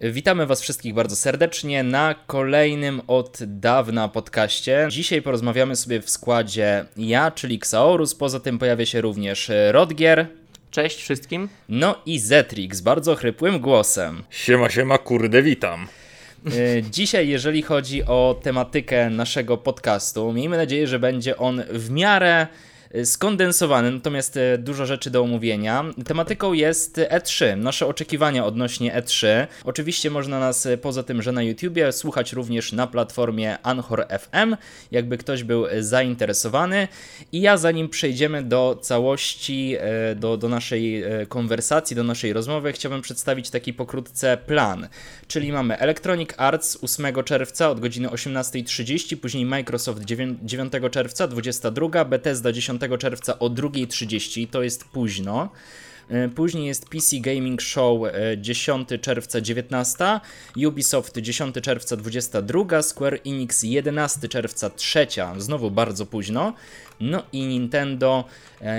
Witamy Was wszystkich bardzo serdecznie na kolejnym od dawna podcaście. Dzisiaj porozmawiamy sobie w składzie ja, czyli Xaorus. Poza tym pojawia się również Rodgier. Cześć wszystkim. No i Zetrix, bardzo chrypłym głosem. Siema, siema, kurde, witam. E, dzisiaj, jeżeli chodzi o tematykę naszego podcastu, miejmy nadzieję, że będzie on w miarę skondensowany, natomiast e, dużo rzeczy do omówienia. Tematyką jest E3, nasze oczekiwania odnośnie E3. Oczywiście można nas poza tym, że na YouTubie słuchać również na platformie Anchor FM, jakby ktoś był zainteresowany. I ja zanim przejdziemy do całości, do, do naszej konwersacji, do naszej rozmowy, chciałbym przedstawić taki pokrótce plan. Czyli mamy Electronic Arts 8 czerwca od godziny 18.30, później Microsoft 9 czerwca 22, Bethesda 10 czerwca o 2.30, to jest późno. E, później jest PC Gaming Show 10 e, czerwca 19, Ubisoft 10 czerwca 22, Square Enix 11 czerwca 3, znowu bardzo późno. No i Nintendo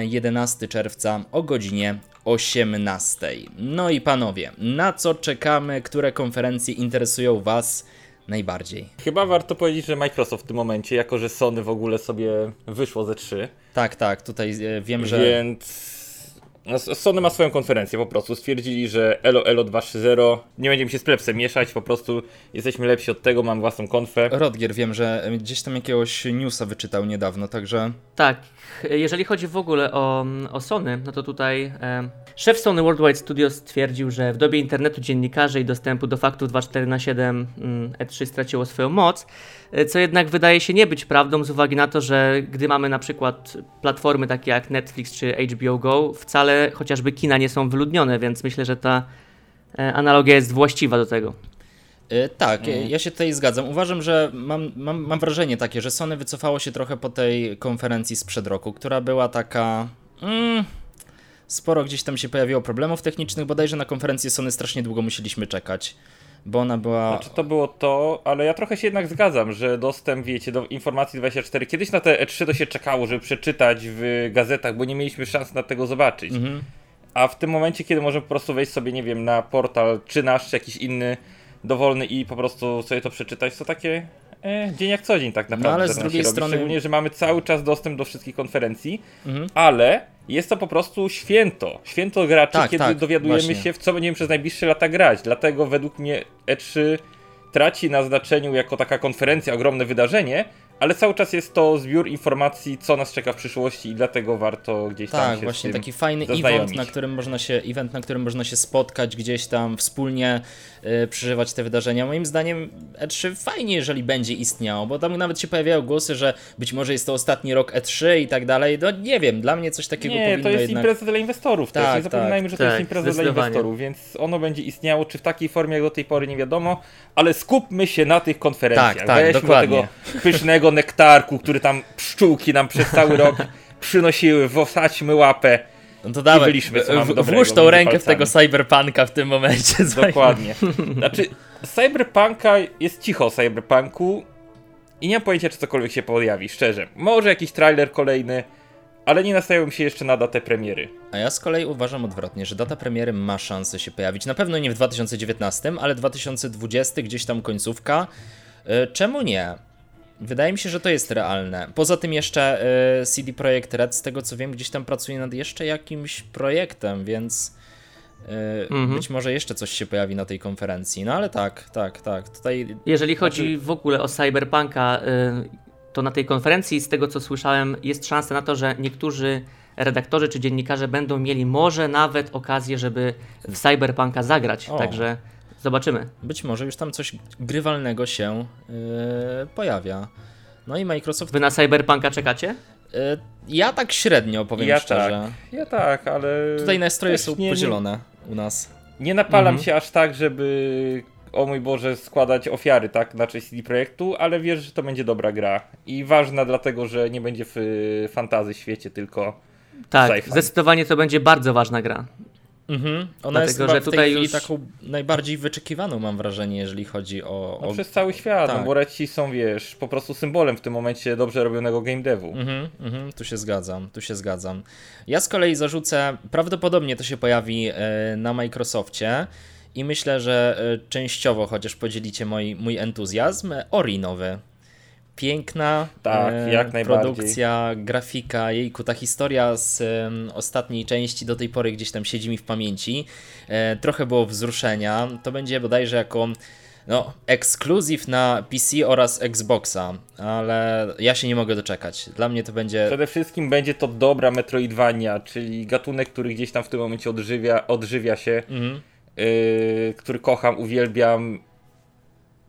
11 e, czerwca o godzinie 18. No i panowie, na co czekamy, które konferencje interesują Was? najbardziej. Chyba warto powiedzieć, że Microsoft w tym momencie, jako że Sony w ogóle sobie wyszło ze 3. Tak, tak, tutaj e, wiem, że. Więc no, Sony ma swoją konferencję po prostu. Stwierdzili, że Elo Elo 2.3.0 nie będziemy się z plebsem mieszać, po prostu jesteśmy lepsi od tego, mam własną konfę. Rodgier wiem, że gdzieś tam jakiegoś newsa wyczytał niedawno, także. Tak, jeżeli chodzi w ogóle o, o Sony, no to tutaj e, szef Sony Worldwide Studios stwierdził, że w dobie internetu dziennikarzy i dostępu do faktów 24 na 7 mm, E3 straciło swoją moc. E, co jednak wydaje się nie być prawdą z uwagi na to, że gdy mamy na przykład platformy takie jak Netflix czy HBO Go, wcale chociażby kina nie są wyludnione, więc myślę, że ta e, analogia jest właściwa do tego. E, tak, ja się tutaj zgadzam. Uważam, że mam, mam, mam wrażenie takie, że Sony wycofało się trochę po tej konferencji sprzed roku, która była taka. Mm, sporo gdzieś tam się pojawiło problemów technicznych, bodajże na konferencję Sony strasznie długo musieliśmy czekać bo ona była... Znaczy to było to, ale ja trochę się jednak zgadzam, że dostęp, wiecie, do informacji 24, kiedyś na te E3 to się czekało, żeby przeczytać w gazetach, bo nie mieliśmy szans na tego zobaczyć. Mhm. A w tym momencie, kiedy możemy po prostu wejść sobie, nie wiem, na portal, czy nasz, czy jakiś inny, dowolny i po prostu sobie to przeczytać, to takie e, dzień jak co dzień tak naprawdę. No, ale z drugiej strony... Szczególnie, że mamy cały czas dostęp do wszystkich konferencji, mhm. ale jest to po prostu święto. Święto graczy, tak, kiedy tak, dowiadujemy właśnie. się, w co będziemy przez najbliższe lata grać. Dlatego według mnie E3 traci na znaczeniu jako taka konferencja, ogromne wydarzenie, ale cały czas jest to zbiór informacji, co nas czeka w przyszłości i dlatego warto gdzieś tak, tam się właśnie taki fajny event, na którym można się event, na którym można się spotkać gdzieś tam wspólnie przeżywać te wydarzenia. Moim zdaniem E3 fajnie, jeżeli będzie istniało, bo tam nawet się pojawiają głosy, że być może jest to ostatni rok E3 i tak dalej. No nie wiem, dla mnie coś takiego nie, powinno to jest jednak... impreza dla inwestorów tak, też. Nie zapominajmy, tak. że to tak, jest impreza dla inwestorów, więc ono będzie istniało, czy w takiej formie jak do tej pory nie wiadomo, ale skupmy się na tych konferencjach. Tak, tak, Weźmy dokładnie. do tego pysznego nektarku, który tam pszczółki nam przez cały rok przynosiły, wsadźmy łapę. No to dawaj, byliśmy, co w, włóż tą rękę w tego cyberpunka w tym momencie. Dokładnie. Znaczy, cyberpunka jest cicho o cyberpunku i nie mam pojęcia, czy cokolwiek się pojawi, szczerze. Może jakiś trailer kolejny, ale nie nastawiałem się jeszcze na datę premiery. A ja z kolei uważam odwrotnie, że data premiery ma szansę się pojawić. Na pewno nie w 2019, ale 2020, gdzieś tam końcówka. E, czemu nie? Wydaje mi się, że to jest realne. Poza tym jeszcze y, CD Projekt Red, z tego co wiem, gdzieś tam pracuje nad jeszcze jakimś projektem, więc y, mhm. być może jeszcze coś się pojawi na tej konferencji. No ale tak, tak, tak. Tutaj, Jeżeli chodzi znaczy... w ogóle o Cyberpunka, y, to na tej konferencji, z tego co słyszałem, jest szansa na to, że niektórzy redaktorzy czy dziennikarze będą mieli może nawet okazję, żeby w Cyberpunka zagrać. O. Także Zobaczymy. Być może już tam coś grywalnego się yy, pojawia. No i Microsoft. Wy na Cyberpunka czekacie? Yy, ja tak średnio powiem ja szczerze. Tak. Ja tak, ale. Tutaj nastroje są nie, podzielone u nas. Nie napalam mhm. się aż tak, żeby o mój Boże, składać ofiary, tak, na cześć CD Projektu, ale wiesz, że to będzie dobra gra. I ważna dlatego, że nie będzie w fantazy świecie, tylko Tak, zdecydowanie to będzie bardzo ważna gra. Mhm. Ona Dlatego, jest że tutaj już taką najbardziej wyczekiwaną, mam wrażenie, jeżeli chodzi o. No o... przez cały świat, no tak. no bo Reci są, wiesz, po prostu symbolem w tym momencie dobrze robionego game devu. Mhm, mhm, tu się zgadzam, tu się zgadzam. Ja z kolei zarzucę, prawdopodobnie to się pojawi e, na Microsoftie. i myślę, że częściowo chociaż podzielicie mój, mój entuzjazm, Ori nowy piękna tak, e, produkcja, grafika, jejku, ta historia z ostatniej części do tej pory gdzieś tam siedzi mi w pamięci. E, trochę było wzruszenia. To będzie bodajże jako no, ekskluzyw na PC oraz Xboxa, ale ja się nie mogę doczekać. Dla mnie to będzie. Przede wszystkim będzie to dobra Metroidvania, czyli gatunek, który gdzieś tam w tym momencie odżywia, odżywia się. Mhm. Yy, który kocham, uwielbiam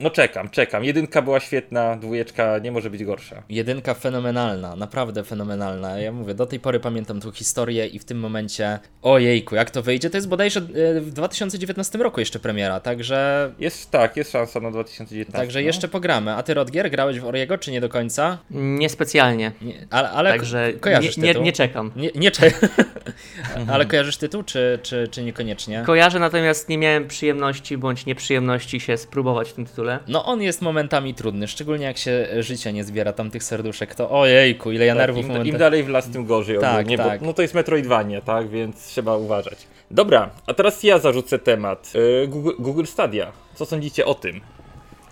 no czekam, czekam. Jedynka była świetna, dwójeczka nie może być gorsza. Jedynka fenomenalna, naprawdę fenomenalna. Ja mówię, do tej pory pamiętam tą historię i w tym momencie, ojejku, jak to wyjdzie, to jest bodajże e, w 2019 roku jeszcze premiera, także... Jest, tak, jest szansa na 2019. Także no. jeszcze pogramy. A ty, Rodgier, grałeś w Oriego, czy nie do końca? Niespecjalnie. Nie, ale ale także kojarzysz nie, tytuł? Nie, nie czekam. Nie, nie czekam. ale kojarzysz tytuł, czy, czy, czy niekoniecznie? Kojarzę, natomiast nie miałem przyjemności bądź nieprzyjemności się spróbować w tym tytule ogóle. No on jest momentami trudny, szczególnie jak się życia nie zbiera tam tych serduszek, to ojejku, ile ja tak, nerwów im, momentami... Im dalej w las, tym gorzej tak, ogólnie, tak. Bo, no to jest Metroidvania, tak, więc trzeba uważać. Dobra, a teraz ja zarzucę temat. Yy, Google, Google Stadia. Co sądzicie o tym?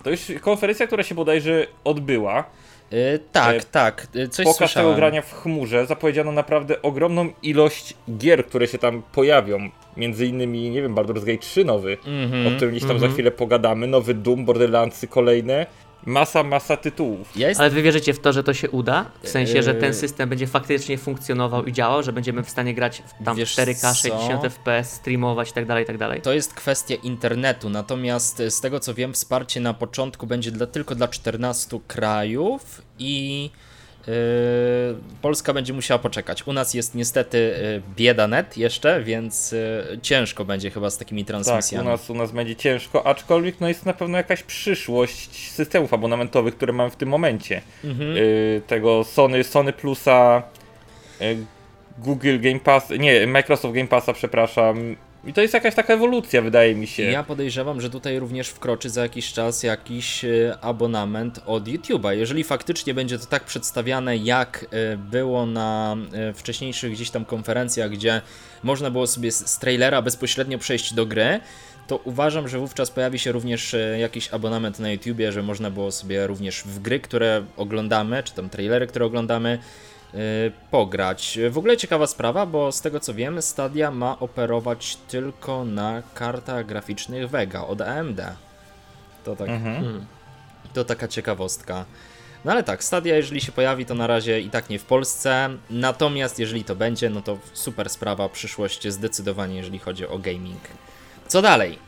To już konferencja, która się bodajże odbyła. Yy, tak, yy, tak. Yy, coś Pokaz słyszałem. tego grania w chmurze. Zapowiedziano naprawdę ogromną ilość gier, które się tam pojawią. Między innymi, nie wiem, Baldur's Gate 3 nowy, mm -hmm, o którym gdzieś tam mm -hmm. za mhm. chwilę pogadamy. Nowy Doom, Borderlandsy kolejne. Masa, masa tytułów. Jest... Ale wy wierzycie w to, że to się uda? W sensie, że ten yy. system będzie faktycznie funkcjonował i działał, że będziemy w stanie grać w tam Wiesz 4K, 60 FPS, streamować itd., tak itd. Tak to jest kwestia internetu, natomiast z tego co wiem, wsparcie na początku będzie dla, tylko dla 14 krajów i Polska będzie musiała poczekać. U nas jest niestety yy, bieda net jeszcze, więc yy, ciężko będzie chyba z takimi transmisjami. Tak, u nas, u nas będzie ciężko, aczkolwiek no jest na pewno jakaś przyszłość systemów abonamentowych, które mamy w tym momencie. Mhm. Tego Sony, Sony Plusa, Google Game Pass, nie, Microsoft Game Passa, przepraszam, i to jest jakaś taka ewolucja, wydaje mi się. Ja podejrzewam, że tutaj również wkroczy za jakiś czas jakiś e, abonament od YouTube'a. Jeżeli faktycznie będzie to tak przedstawiane, jak e, było na e, wcześniejszych gdzieś tam konferencjach, gdzie można było sobie z trailera bezpośrednio przejść do gry, to uważam, że wówczas pojawi się również jakiś abonament na YouTubie, że można było sobie również w gry, które oglądamy, czy tam trailery, które oglądamy, pograć. W ogóle ciekawa sprawa, bo z tego co wiem, Stadia ma operować tylko na kartach graficznych Vega od AMD. To tak. Mhm. Hmm. To taka ciekawostka. No ale tak, Stadia jeżeli się pojawi, to na razie i tak nie w Polsce. Natomiast jeżeli to będzie, no to super sprawa, przyszłość zdecydowanie, jeżeli chodzi o gaming. Co dalej?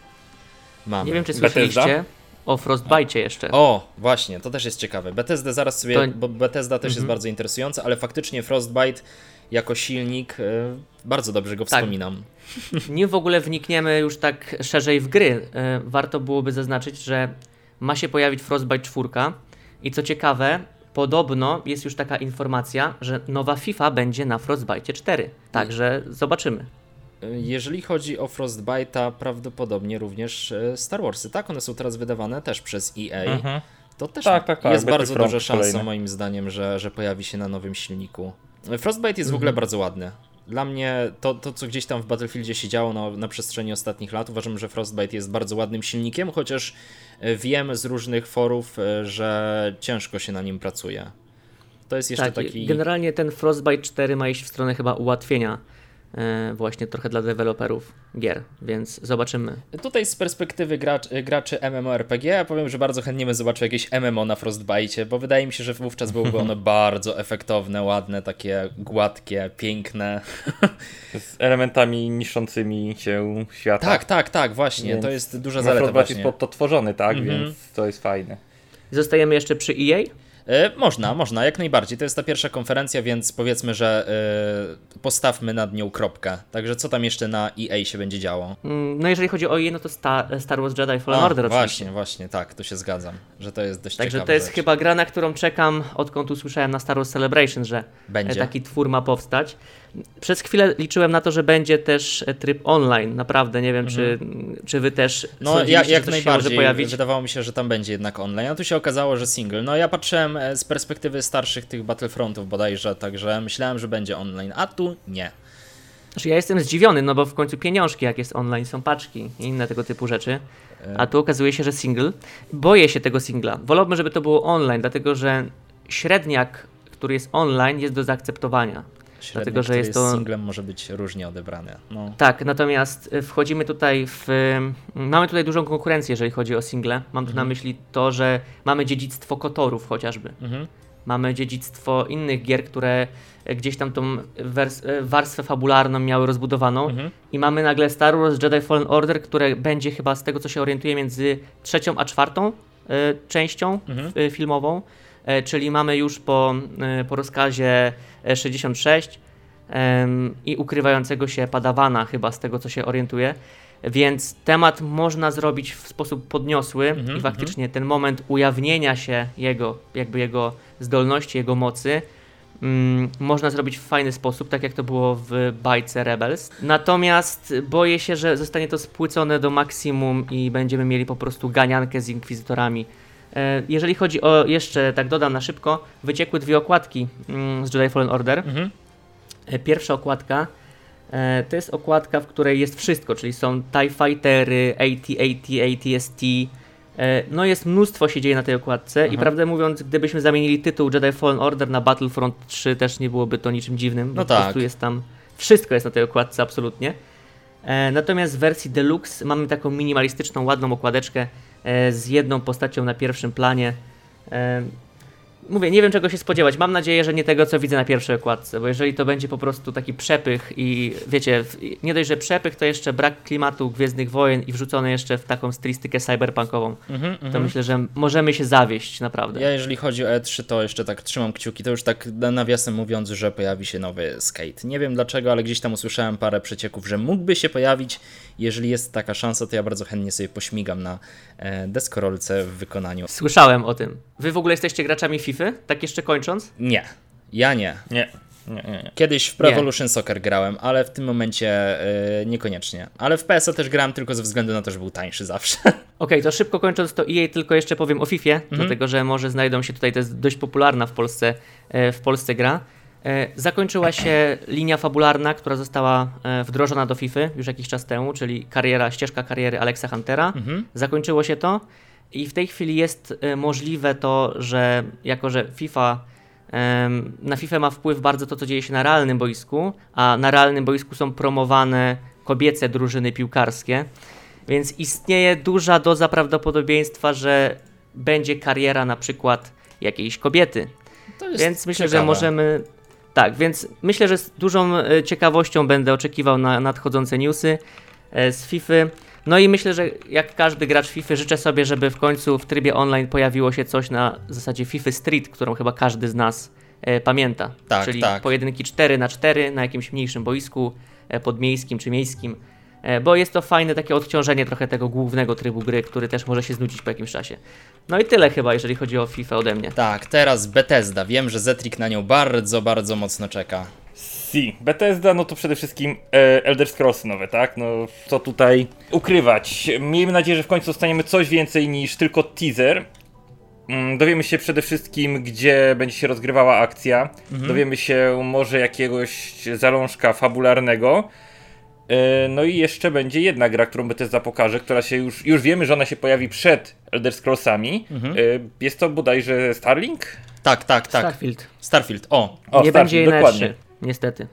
Mamy. Nie wiem, czy słyszeliście. Bethesda? O Frostbite jeszcze. O, właśnie, to też jest ciekawe. Bethesda zaraz sobie, to... bo Bethesda też mhm. jest bardzo interesująca, ale faktycznie Frostbite jako silnik, y, bardzo dobrze go tak. wspominam. Nim w ogóle wnikniemy już tak szerzej w gry, y, warto byłoby zaznaczyć, że ma się pojawić Frostbite 4 i co ciekawe, podobno jest już taka informacja, że nowa FIFA będzie na Frostbite 4. Także zobaczymy. Jeżeli chodzi o Frostbite'a, prawdopodobnie również e, Star Warsy, tak? One są teraz wydawane też przez EA. Mhm. To też tak, tak, tak. jest bardzo duża szansa kolejny. moim zdaniem, że, że pojawi się na nowym silniku. Frostbite jest w ogóle mhm. bardzo ładny. Dla mnie to, to, co gdzieś tam w Battlefieldzie się działo na, na przestrzeni ostatnich lat, uważam, że Frostbite jest bardzo ładnym silnikiem, chociaż e, wiem z różnych forów, e, że ciężko się na nim pracuje. To jest jeszcze tak, taki. Generalnie ten Frostbite 4 ma iść w stronę chyba ułatwienia właśnie trochę dla deweloperów gier, więc zobaczymy. Tutaj z perspektywy gracz, graczy MMORPG ja powiem, że bardzo chętnie bym zobaczył jakieś MMO na Frostbite, bo wydaje mi się, że wówczas byłoby ono bardzo efektowne, ładne, takie gładkie, piękne. Z elementami niszczącymi się świata. Tak, tak, tak, właśnie, więc to jest duża zaleta Frostbite właśnie. jest pod to tworzony, tak, mhm. więc to jest fajne. Zostajemy jeszcze przy EA? E, można, można, jak najbardziej. To jest ta pierwsza konferencja, więc powiedzmy, że e, postawmy nad nią kropkę. Także co tam jeszcze na EA się będzie działo? Mm, no jeżeli chodzi o EA, no to Star, Star Wars Jedi Fallen Order Właśnie, oczywiście. właśnie, tak, tu się zgadzam, że to jest dość Także to jest rzecz. chyba gra, na którą czekam, odkąd usłyszałem na Star Wars Celebration, że będzie. taki twór ma powstać. Przez chwilę liczyłem na to, że będzie też tryb online. Naprawdę nie wiem, mhm. czy, czy wy też. No, ja, jak najbardziej. Pojawić? Wydawało mi się, że tam będzie jednak online. A tu się okazało, że single. No, ja patrzyłem e, z perspektywy starszych tych Battlefrontów bodajże, także myślałem, że będzie online, a tu nie. Znaczy ja jestem zdziwiony, no bo w końcu pieniążki, jak jest online, są paczki i inne tego typu rzeczy. A tu okazuje się, że single. Boję się tego singla. Wolałbym, żeby to było online, dlatego że średniak, który jest online, jest do zaakceptowania. Średnik, dlatego, że jest to singlem może być różnie odebrany. No. Tak, natomiast y, wchodzimy tutaj w. Mamy tutaj dużą konkurencję, jeżeli chodzi o single. Mam tu mhm. na myśli to, że mamy dziedzictwo Kotorów chociażby. Mhm. Mamy dziedzictwo innych gier, które gdzieś tam tą warstwę fabularną miały rozbudowaną. Mhm. I mamy nagle Star Wars Jedi Fallen Order, które będzie chyba z tego co się orientuje między trzecią a czwartą y, częścią mhm. y, filmową. Y, czyli mamy już po, po rozkazie 66 i ukrywającego się padawana chyba z tego co się orientuje. Więc temat można zrobić w sposób podniosły mm -hmm, i mhm. faktycznie mm -hmm. ten moment ujawnienia się jego, jakby jego zdolności, jego mocy, mm, można zrobić w fajny sposób, tak jak to było w bajce Rebels. Natomiast boję się, że zostanie to spłycone do maksimum i będziemy mieli po prostu ganiankę z inkwizytorami. E, jeżeli chodzi o, jeszcze tak dodam na szybko, wyciekły dwie okładki mm, z Jedi Fallen Order. Mhm. E, pierwsza okładka e, to jest okładka, w której jest wszystko, czyli są TIE Fightery, AT-AT, ATST, no jest mnóstwo się dzieje na tej okładce i prawdę mówiąc, gdybyśmy zamienili tytuł Jedi Fallen Order na Battlefront 3 też nie byłoby to niczym dziwnym, no tak. po prostu jest tam, wszystko jest na tej okładce absolutnie. Natomiast w wersji Deluxe mamy taką minimalistyczną, ładną okładeczkę, z jedną postacią na pierwszym planie. Mówię, nie wiem czego się spodziewać. Mam nadzieję, że nie tego, co widzę na pierwszej okładce, bo jeżeli to będzie po prostu taki przepych i wiecie, nie dość, że przepych, to jeszcze brak klimatu Gwiezdnych Wojen i wrzucone jeszcze w taką stylistykę cyberpunkową, mm -hmm, to mm -hmm. myślę, że możemy się zawieść, naprawdę. Ja jeżeli chodzi o E3, to jeszcze tak trzymam kciuki, to już tak nawiasem mówiąc, że pojawi się nowy Skate. Nie wiem dlaczego, ale gdzieś tam usłyszałem parę przecieków, że mógłby się pojawić. Jeżeli jest taka szansa, to ja bardzo chętnie sobie pośmigam na e, deskorolce w wykonaniu. Słyszałem o tym. Wy w ogóle jesteście graczami FIFA? Tak jeszcze kończąc? Nie. Ja nie. Nie. Nie, nie, nie. Kiedyś w Pro Evolution Soccer grałem, ale w tym momencie yy, niekoniecznie. Ale w PSO też grałem tylko ze względu na to, że był tańszy zawsze. Okej, okay, to szybko kończąc to EA tylko jeszcze powiem o FIFA, mhm. dlatego że może znajdą się tutaj, to jest dość popularna w Polsce, yy, w Polsce gra. Yy, zakończyła się linia fabularna, która została wdrożona do FIFA już jakiś czas temu, czyli kariera, ścieżka kariery Alexa Huntera. Mhm. Zakończyło się to i w tej chwili jest możliwe to, że jako, że FIFA na FIFA ma wpływ bardzo to, co dzieje się na realnym boisku, a na realnym boisku są promowane kobiece drużyny piłkarskie, więc istnieje duża doza prawdopodobieństwa, że będzie kariera na przykład jakiejś kobiety. więc myślę, ciekawe. że możemy. Tak, więc myślę, że z dużą e, ciekawością będę oczekiwał na nadchodzące newsy e, z FIFA. No i myślę, że jak każdy gracz FIFA życzę sobie, żeby w końcu w trybie online pojawiło się coś na zasadzie FIFA Street, którą chyba każdy z nas e, pamięta. Tak, Czyli tak. pojedynki 4 na 4 na jakimś mniejszym boisku e, podmiejskim czy miejskim. E, bo jest to fajne takie odciążenie trochę tego głównego trybu gry, który też może się znudzić po jakimś czasie. No i tyle chyba, jeżeli chodzi o FIFA ode mnie. Tak, teraz Bethesda. Wiem, że Zetrik na nią bardzo, bardzo mocno czeka. Si. Bethesda, no to przede wszystkim e, Elder Scrolls nowe, tak? No co tutaj ukrywać. Miejmy nadzieję, że w końcu dostaniemy coś więcej niż tylko teaser. Mm, dowiemy się przede wszystkim, gdzie będzie się rozgrywała akcja. Mhm. Dowiemy się może jakiegoś zalążka fabularnego. E, no i jeszcze będzie jedna gra, którą Bethesda pokaże, która się już, już wiemy, że ona się pojawi przed Elder Scrollsami. Mhm. E, jest to bodajże Starlink? Tak, tak, tak. Starfield. Starfield, o. o nie Starfield, będzie dokładnie niestety.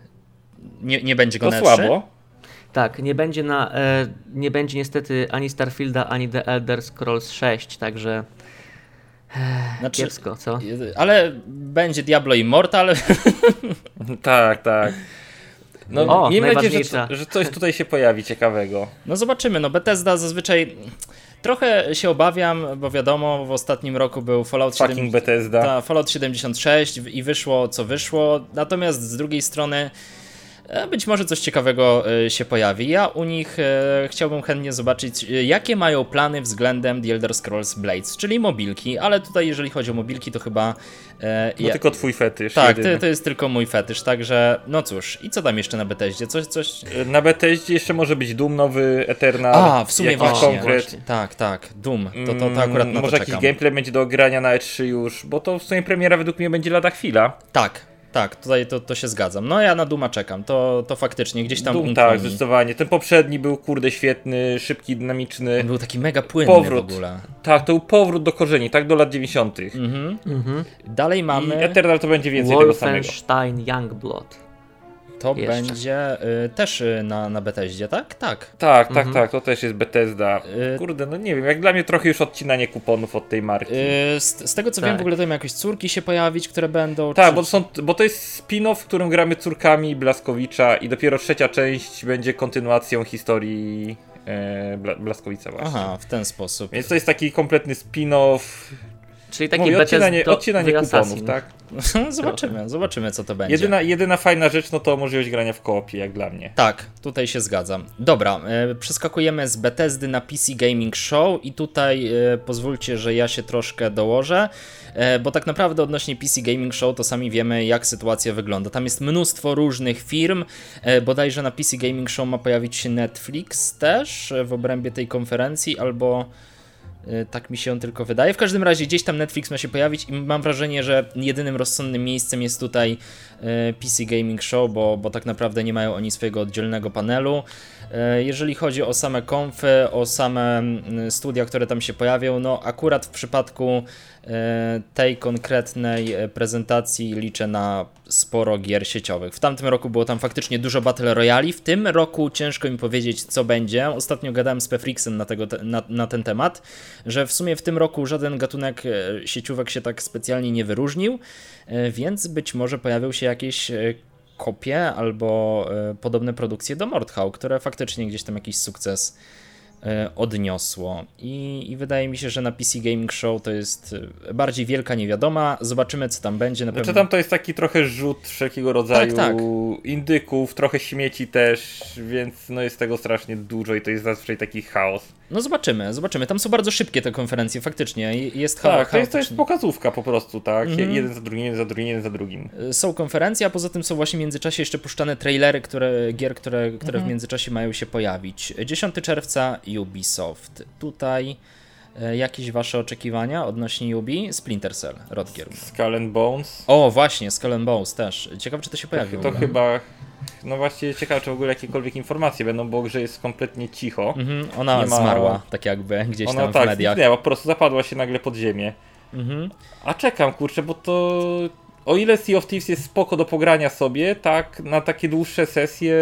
Nie, nie będzie go to na słabo. Tak, nie będzie, na, e, nie będzie niestety ani Starfielda, ani The Elder Scrolls 6, także e, znaczy, kiepsko, co? Ale będzie Diablo Immortal. tak, tak. No, o, miejmy nadzieję, że, że coś tutaj się pojawi ciekawego. No zobaczymy, no Bethesda zazwyczaj Trochę się obawiam, bo wiadomo, w ostatnim roku był Fallout, 7, ta, Fallout 76 i wyszło co wyszło. Natomiast z drugiej strony być może coś ciekawego e, się pojawi. Ja u nich e, chciałbym chętnie zobaczyć, jakie mają plany względem The Elder Scrolls Blades, czyli mobilki, ale tutaj jeżeli chodzi o mobilki, to chyba... No ja... tylko twój fetysz. Tak, to, to, jest tylko mój fetysz, także no cóż. I co tam jeszcze na Bethesdzie? Coś, coś... Na Bethesdzie jeszcze może być Doom nowy, Eternal. A, w sumie właśnie, konkret. właśnie. Tak, tak, Doom. To, to, to akurat na Może jakiś gameplay będzie do grania na E3 już, bo to w sumie premiera według mnie będzie lada chwila. Tak, tak, tutaj to, to się zgadzam. No ja na Duma czekam, to, to faktycznie gdzieś tam Doom, tak, zdecydowanie. Ten poprzedni był kurde świetny, szybki, dynamiczny. On był taki mega płynny powrót. w ogóle. Tak, to był powrót do korzeni, tak do lat 90. Mhm. Mhm. Dalej mamy... I Eternal to będzie więcej tego samego. Wolfenstein Youngblood. To Jeszcze. będzie y, też y, na, na Bethesdzie, tak? Tak. Tak, tak, mhm. tak, to też jest Bethesda. Y, Kurde, no nie wiem, jak dla mnie trochę już odcinanie kuponów od tej marki. Y, z, z, tego co tak. wiem, w ogóle to jakieś córki się pojawić, które będą. Tak, czy... bo, są, bo to jest spin-off, w którym gramy córkami Blaskowicza i dopiero trzecia część będzie kontynuacją historii e, Blaskowica właśnie. Aha, w ten sposób. Więc to jest taki kompletny spin-off Czyli taki Mówię, odcinanie, odcinanie kuponów, tak? zobaczymy, zobaczymy co to będzie. Jedyna, jedyna fajna rzecz no to możliwość grania w koopie, jak dla mnie. Tak, tutaj się zgadzam. Dobra, e, przeskakujemy z Bethesdy na PC Gaming Show i tutaj e, pozwólcie, że ja się troszkę dołożę, e, bo tak naprawdę odnośnie PC Gaming Show to sami wiemy jak sytuacja wygląda. Tam jest mnóstwo różnych firm, e, bodajże na PC Gaming Show ma pojawić się Netflix też e, w obrębie tej konferencji, albo tak mi się tylko wydaje. W każdym razie gdzieś tam Netflix ma się pojawić i mam wrażenie, że jedynym rozsądnym miejscem jest tutaj y, PC Gaming Show, bo, bo tak naprawdę nie mają oni swojego oddzielnego panelu. Y, jeżeli chodzi o same konfy, o same studia, które tam się pojawią, no akurat w przypadku E, tej konkretnej e, prezentacji liczę na sporo gier sieciowych. W tamtym roku było tam faktycznie dużo Battle Royale. W tym roku ciężko mi powiedzieć, co będzie. Ostatnio gadałem z Pefrixem na, tego, na, na ten temat, że w sumie w tym roku żaden gatunek e, sieciówek się tak specjalnie nie wyróżnił, więc być może pojawią się jakieś kopie albo podobne produkcje do Mordhau, które faktycznie gdzieś tam jakiś sukces E, odniosło. I, I, wydaje mi się, że na PC Gaming Show to jest e, bardziej wielka niewiadoma. Zobaczymy, co tam będzie. Na znaczy pewno... tam to jest taki trochę rzut wszelkiego rodzaju tak, tak. indyków, trochę śmieci też, więc no jest tego strasznie dużo i to jest zazwyczaj taki chaos. No zobaczymy, zobaczymy. Tam są bardzo szybkie te konferencje, faktycznie. Jest tak, to jest, to jest pokazówka po prostu, tak? Mhm. Jeden za drugim, jeden za drugim, jeden za drugim. E, są konferencje, a poza tym są właśnie w międzyczasie jeszcze puszczane trailery które, gier, które, które mhm. w międzyczasie mają się pojawić. 10 czerwca Ubisoft. Tutaj jakieś wasze oczekiwania odnośnie Ubi? Splinter Cell, Rodgier. Skull and Bones. O, właśnie, Skull and Bones też. Ciekawe, czy to się pojawi. To, to chyba no właśnie ciekawe, czy w ogóle jakiekolwiek informacje będą, bo grze jest kompletnie cicho. Mhm, ona ma... zmarła, tak jakby, gdzieś ona, tam w tak, mediach. Nie, po prostu zapadła się nagle pod ziemię. Mhm. A czekam, kurczę, bo to o ile Sea of Thieves jest spoko do pogrania sobie, tak na takie dłuższe sesje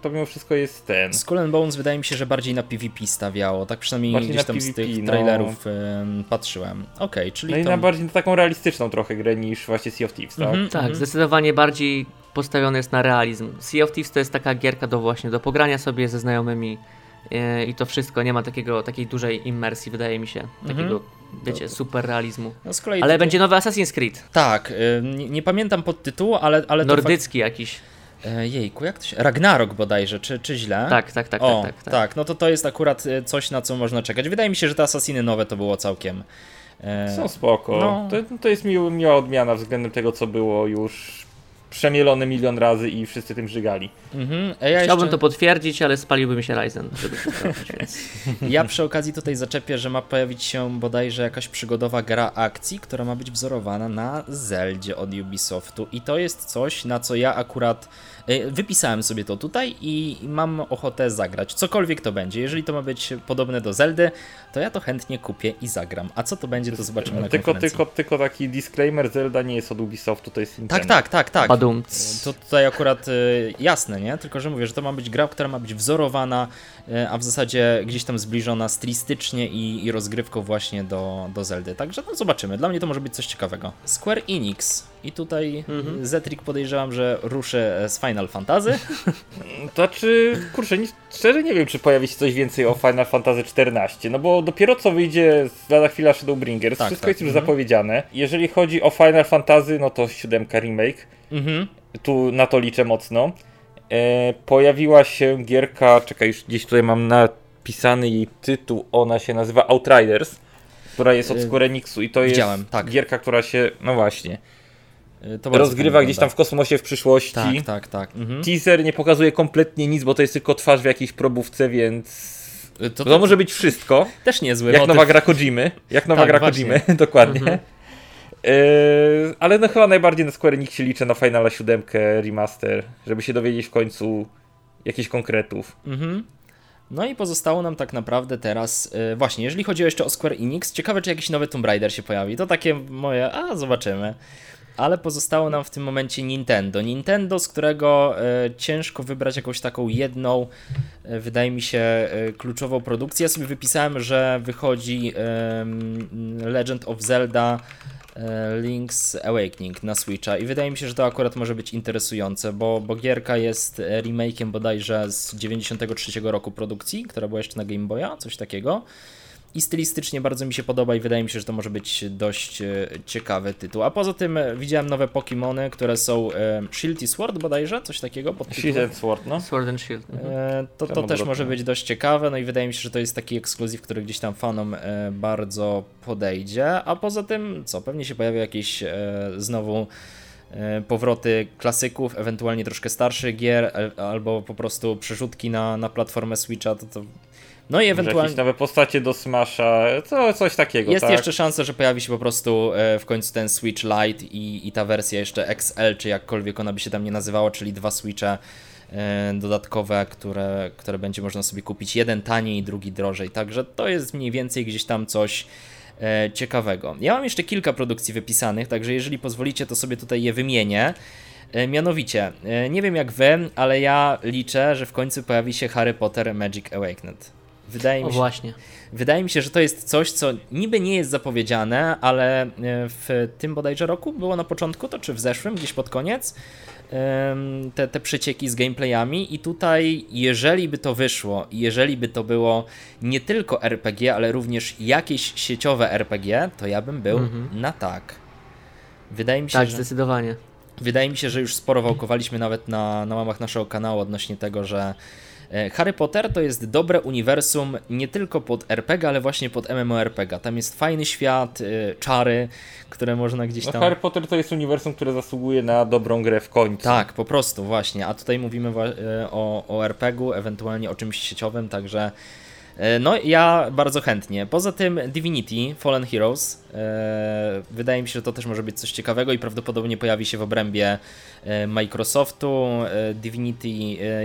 to mimo wszystko jest ten. Skull and Bones wydaje mi się, że bardziej na PvP stawiało, tak przynajmniej bardziej gdzieś tam PvP, z tych no. trailerów patrzyłem. Okej, okay, czyli No i to... na bardziej na taką realistyczną trochę grę niż właśnie Sea of Thieves, tak? Mm -hmm, tak, mm -hmm. zdecydowanie bardziej postawiony jest na realizm. Sea of Thieves to jest taka gierka do właśnie do pogrania sobie ze znajomymi e, i to wszystko, nie ma takiego, takiej dużej immersji, wydaje mi się, mhm. Wiecie, super realizmu. No ale tutaj... będzie nowy Assassin's Creed. Tak, y, nie, nie pamiętam podtytułu, ale... ale Nordycki jakiś. E, jejku, jak to się... Ragnarok bodajże, czy, czy źle? Tak, tak, tak, o, tak, tak, tak. Tak, no to to jest akurat y, coś, na co można czekać. Wydaje mi się, że te Assassiny nowe to było całkiem... E... Są spoko. No. To, to jest miła odmiana względem tego, co było już przemielone milion razy i wszyscy tym żygali. Mhm. Ja Chciałbym jeszcze... to potwierdzić, ale spaliłby mi się Ryzen, żeby to sprawdzić, więc... Ja przy okazji tutaj zaczepię, że ma pojawić się bodajże jakaś przygodowa gra akcji, która ma być wzorowana na Zeldzie od Ubisoftu i to jest coś, na co ja akurat wypisałem sobie to tutaj i mam ochotę zagrać. Cokolwiek to będzie. Jeżeli to ma być podobne do Zeldy, to ja to chętnie kupię i zagram. A co to będzie, to zobaczymy na tylko, tylko, tylko taki disclaimer, Zelda nie jest od Ubisoftu, to jest Nintendo. Tak, tak, tak, tak. Badum. To tutaj akurat y, jasne, nie? Tylko, że mówię, że to ma być gra, która ma być wzorowana, y, a w zasadzie gdzieś tam zbliżona stylistycznie i, i rozgrywką właśnie do, do Zeldy. Także no zobaczymy. Dla mnie to może być coś ciekawego. Square Enix i tutaj mhm. Zetrik podejrzewam, że ruszy z Final Fantasy. To czy, kurczę, nie, szczerze nie wiem, czy pojawi się coś więcej o Final Fantasy XIV, no bo dopiero co wyjdzie lada chwila Shadowbringers, tak, wszystko tak. jest już mhm. zapowiedziane. Jeżeli chodzi o Final Fantasy, no to 7 remake, mhm. tu na to liczę mocno. E, pojawiła się gierka, czekaj, już gdzieś tutaj mam napisany jej tytuł, ona się nazywa Outriders, która jest od e, Square Enixu i to Widziałem, jest tak. gierka, która się, no właśnie, to rozgrywa gdzieś tam w kosmosie w przyszłości. Tak, tak, tak. Mhm. Teaser nie pokazuje kompletnie nic, bo to jest tylko twarz w jakiejś probówce, więc y, to, to, to może być wszystko. Też niezły Jak motyw. nowa gra Kojimy. Jak nowa tak, gra Kojimy, dokładnie. Mhm. Yy, ale no chyba najbardziej na Square Enix się liczę na Finala 7 remaster, żeby się dowiedzieć w końcu jakichś konkretów. Mhm. No i pozostało nam tak naprawdę teraz, yy, właśnie, jeżeli chodzi jeszcze o Square Enix, ciekawe czy jakiś nowy Tomb Raider się pojawi. To takie moje, a zobaczymy. Ale pozostało nam w tym momencie Nintendo. Nintendo, z którego y, ciężko wybrać jakąś taką jedną, y, wydaje mi się, y, kluczową produkcję. Ja sobie wypisałem, że wychodzi Legend of Zelda Link's Awakening na Switcha i wydaje mi się, że to akurat może być interesujące, bo, bo gierka jest remake'iem bodajże z 93 roku produkcji, która była jeszcze na Game Boya, coś takiego i stylistycznie bardzo mi się podoba i wydaje mi się, że to może być dość e, ciekawy tytuł. A poza tym e, widziałem nowe Pokémony, które są e, Shield i Sword bodajże, coś takiego pod Shield and Sword, no. Sword and Shield. Mhm. To, to też może być dość ciekawe, no i wydaje mi się, że to jest taki ekskluzyw, który gdzieś tam fanom bardzo podejdzie. A poza tym, co, pewnie się pojawią jakieś znowu powroty klasyków, ewentualnie troszkę starszych gier, albo po prostu przerzutki na, na platformę Switcha, to, to no i ewentualnie. Jakieś nowe postacie do Smasha, to coś takiego. Jest tak? jeszcze szansa, że pojawi się po prostu e, w końcu ten Switch Lite i, i ta wersja jeszcze XL, czy jakkolwiek ona by się tam nie nazywała, czyli dwa Switche e, dodatkowe, które, które będzie można sobie kupić. Jeden taniej, drugi drożej. Także to jest mniej więcej gdzieś tam coś e, ciekawego. Ja mam jeszcze kilka produkcji wypisanych, także jeżeli pozwolicie, to sobie tutaj je wymienię. Mianowicie, nie wiem jak wy, ale ja liczę, że w końcu pojawi się Harry Potter Magic Awakened. Wydaje mi, się, właśnie. wydaje mi się, że to jest coś, co niby nie jest zapowiedziane, ale e, w tym bodajże roku było na początku, to czy w zeszłym, gdzieś pod koniec, te, te przecieki z gameplayami i tutaj jeżeli by to wyszło, jeżeli by to było nie tylko RPG, ale również jakieś sieciowe RPG, to ja bym był mhm. na tak. Wydaje mi się, tak, że... zdecydowanie. Wydaje mi się, że już sporo wałkowaliśmy nawet na, na łamach naszego kanału odnośnie tego, że Harry Potter to jest dobre uniwersum nie tylko pod RPG, ale właśnie pod MMORPG. Tam jest fajny świat, e, czary, które można gdzieś no, tam... No, Harry Potter to jest uniwersum, które zasługuje na dobrą grę w końcu. Tak, po prostu, właśnie. A tutaj mówimy e, o, o RPG-u, ewentualnie o czymś sieciowym, także E, no, ja bardzo chętnie. Poza tym Divinity Fallen Heroes. E, wydaje mi się, że to też może być coś ciekawego i prawdopodobnie pojawi się w obrębie e, Microsoftu. Divinity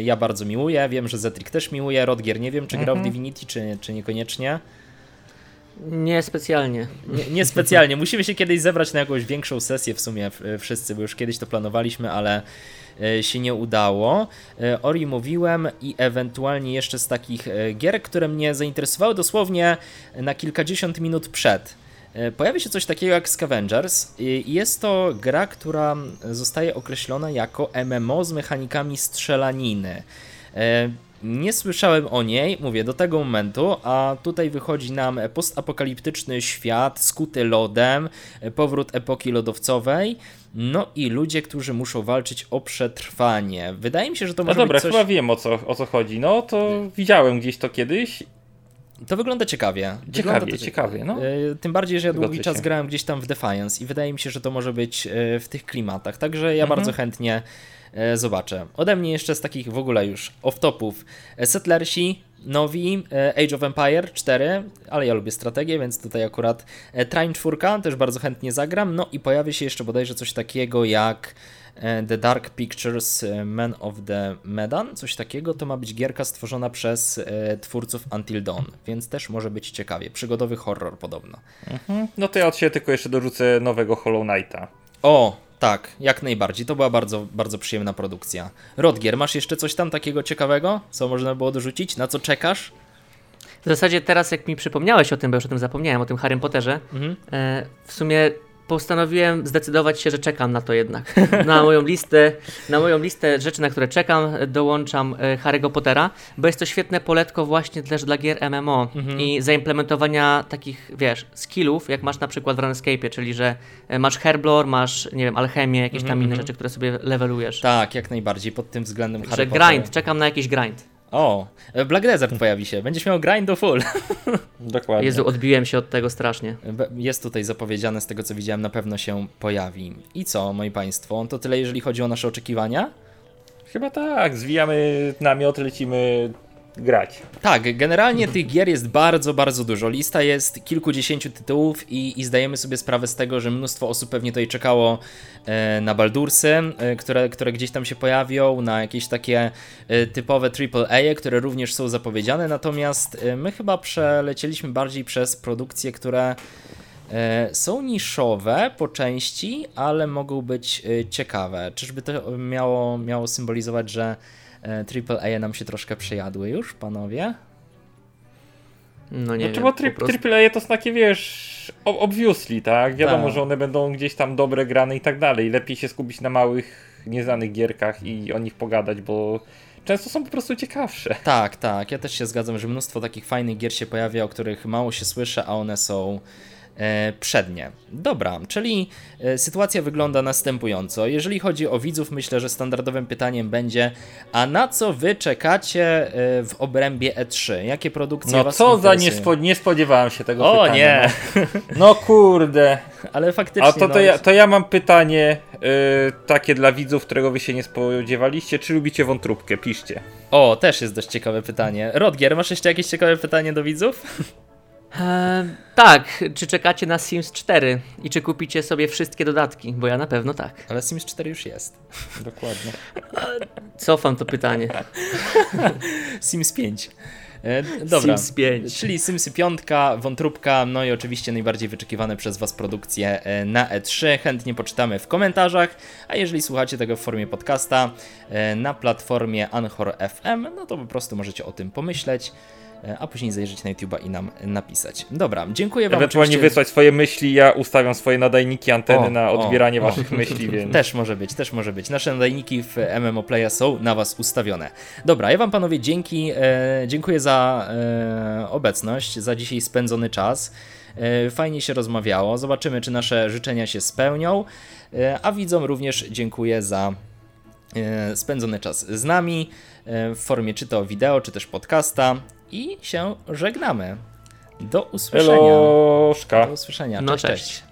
ja bardzo miłuję. Wiem, że Zetrik też miłuje. Rodgier nie wiem, czy grał w mhm. Divinity, czy, czy niekoniecznie. Nie specjalnie. Nie, nie, specjalnie. Musimy się kiedyś zebrać na jakąś większą sesję w sumie wszyscy, bo już kiedyś to planowaliśmy, ale E, się nie udało. E, Ori mówiłem i ewentualnie jeszcze z takich e, gier, które mnie zainteresowały dosłownie na kilkadziesiąt minut przed. Pojawi się coś takiego jak Scavengers i jest to gra, która zostaje określona jako MMO z mechanikami strzelaniny. Nie słyszałem o niej, mówię, do tego momentu, a tutaj wychodzi nam postapokaliptyczny świat skuty lodem, powrót epoki lodowcowej, no i ludzie, którzy muszą walczyć o przetrwanie. Wydaje mi się, że to no może no dobra, być coś... chyba wiem o co, o co chodzi. No to widziałem gdzieś to kiedyś to wygląda ciekawie. Ciekawie, wygląda to ciekawie. No. E, tym bardziej, że ja długi czas grałem gdzieś tam w Defiance i wydaje mi się, że to może być e, w tych klimatach. Także ja mhm. bardzo chętnie zobaczę. Ode mnie jeszcze z takich w ogóle już off-topów. Settlersi, nowi, Age of Empire 4, ale ja lubię strategię, więc tutaj akurat Train 4 też bardzo chętnie zagram. No i pojawi się jeszcze bodajże coś takiego jak E, the Dark Pictures e, Man of the Medan, coś takiego, to ma być gierka stworzona przez e, twórców Until Dawn, więc też może być ciekawie. Przygodowy horror podobno. Mhm. No to ja od siebie tylko jeszcze dorzucę nowego Hollow Knighta. O, tak, jak najbardziej. To była bardzo, bardzo przyjemna produkcja. Rodgier, masz jeszcze coś tam takiego ciekawego, co można było dorzucić? Na co czekasz? W zasadzie teraz, jak mi przypomniałeś o tym, bo już o tym zapomniałem, o tym Harry Potterze, mhm. w sumie postanowiłem zdecydować się, że czekam na to jednak. Na moją listę, na moją listę rzeczy, na które czekam, dołączam e, Harry'ego Pottera, bo jest to świetne poletko właśnie też dla gier MMO mhm. i zaimplementowania takich, wiesz, skillów, jak masz na przykład w Runescape, czyli że e, masz Herblore, masz, nie wiem, alchemię, jakieś tam mhm. inne rzeczy, które sobie levelujesz. Tak, jak najbardziej, pod tym względem Harry Potter. grind, czekam na jakiś grind. O, Black Desert pojawi się. Będziesz miał grind do full. Dokładnie. Jezu, odbiłem się od tego strasznie. Jest tutaj zapowiedziane, z tego co widziałem, na pewno się pojawi. I co, moi państwo? To tyle, jeżeli chodzi o nasze oczekiwania? Chyba tak. Zwijamy namiot, lecimy grać. Tak, generalnie tych gier jest bardzo, bardzo dużo. Lista jest kilkudziesięciu tytułów i, i zdajemy sobie sprawę z tego, że mnóstwo osób pewnie tutaj czekało e, na Baldursy, e, które, które gdzieś tam się pojawią, na jakieś takie e, typowe AAA, które również są zapowiedziane, natomiast e, my chyba przelecieliśmy bardziej przez produkcje, które e, są niszowe po części, ale mogą być e, ciekawe. Czyżby to miało, miało symbolizować, że AAA nam się troszkę przejadły już, panowie? No nie znaczy, wiem, bo tri prostu... AAA to są takie, wiesz, obviously, tak? Wiadomo, tak. że one będą gdzieś tam dobre grane i tak dalej. Lepiej się skupić na małych, nieznanych gierkach i o nich pogadać, bo często są po prostu ciekawsze. Tak, tak. Ja też się zgadzam, że mnóstwo takich fajnych gier się pojawia, o których mało się słyszy, a one są E, przednie. Dobra, czyli e, sytuacja wygląda następująco. Jeżeli chodzi o widzów, myślę, że standardowym pytaniem będzie, a na co wy czekacie e, w obrębie E3? Jakie produkcje no, was co za nie, spo, nie spodziewałem się tego o, pytania. O nie! No. no. kurde. Ale faktycznie. A to, to, no, ja, to ja mam pytanie yy, takie dla widzów, którego wy się nie spodziewaliście. Czy lubicie wątróbkę? Piszcie. O, też jest dość ciekawe pytanie. Rodgier, masz jeszcze jakieś ciekawe pytanie do widzów? E, tak, czy czekacie na Sims 4 i czy kupicie sobie wszystkie dodatki? Bo ja na pewno tak. Ale Sims 4 już jest. Dokładnie. Cofam to pytanie. Sims 5. E, dobra, Sims 5. czyli Simsy 5, wątróbka, no i oczywiście najbardziej wyczekiwane przez Was produkcje e, na E3. Chętnie poczytamy w komentarzach, a jeżeli słuchacie tego w formie podcasta e, na platformie Anchor FM, no to po prostu możecie o tym pomyśleć. E, a później zajrzeć na YouTube'a i nam napisać. Dobra, dziękuję Wam. Ewentualnie oczywiście... wysłać swoje myśli, ja ustawiam swoje nadajniki, anteny o, na odbieranie o, Waszych o. myśli, więc... Też może być, też może być. Nasze nadajniki w MMO Playa są na Was ustawione. Dobra, ja Wam panowie dzięki, e, dziękuję za e, obecność, za dzisiaj spędzony czas. E, fajnie się rozmawiało. Zobaczymy, czy nasze życzenia się spełnią. E, a widzom również dziękuję za spędzony czas z nami w formie czy to wideo, czy też podcasta i się żegnamy. Do usłyszenia. Eloszka. Do usłyszenia. Cześć, no cześć. cześć.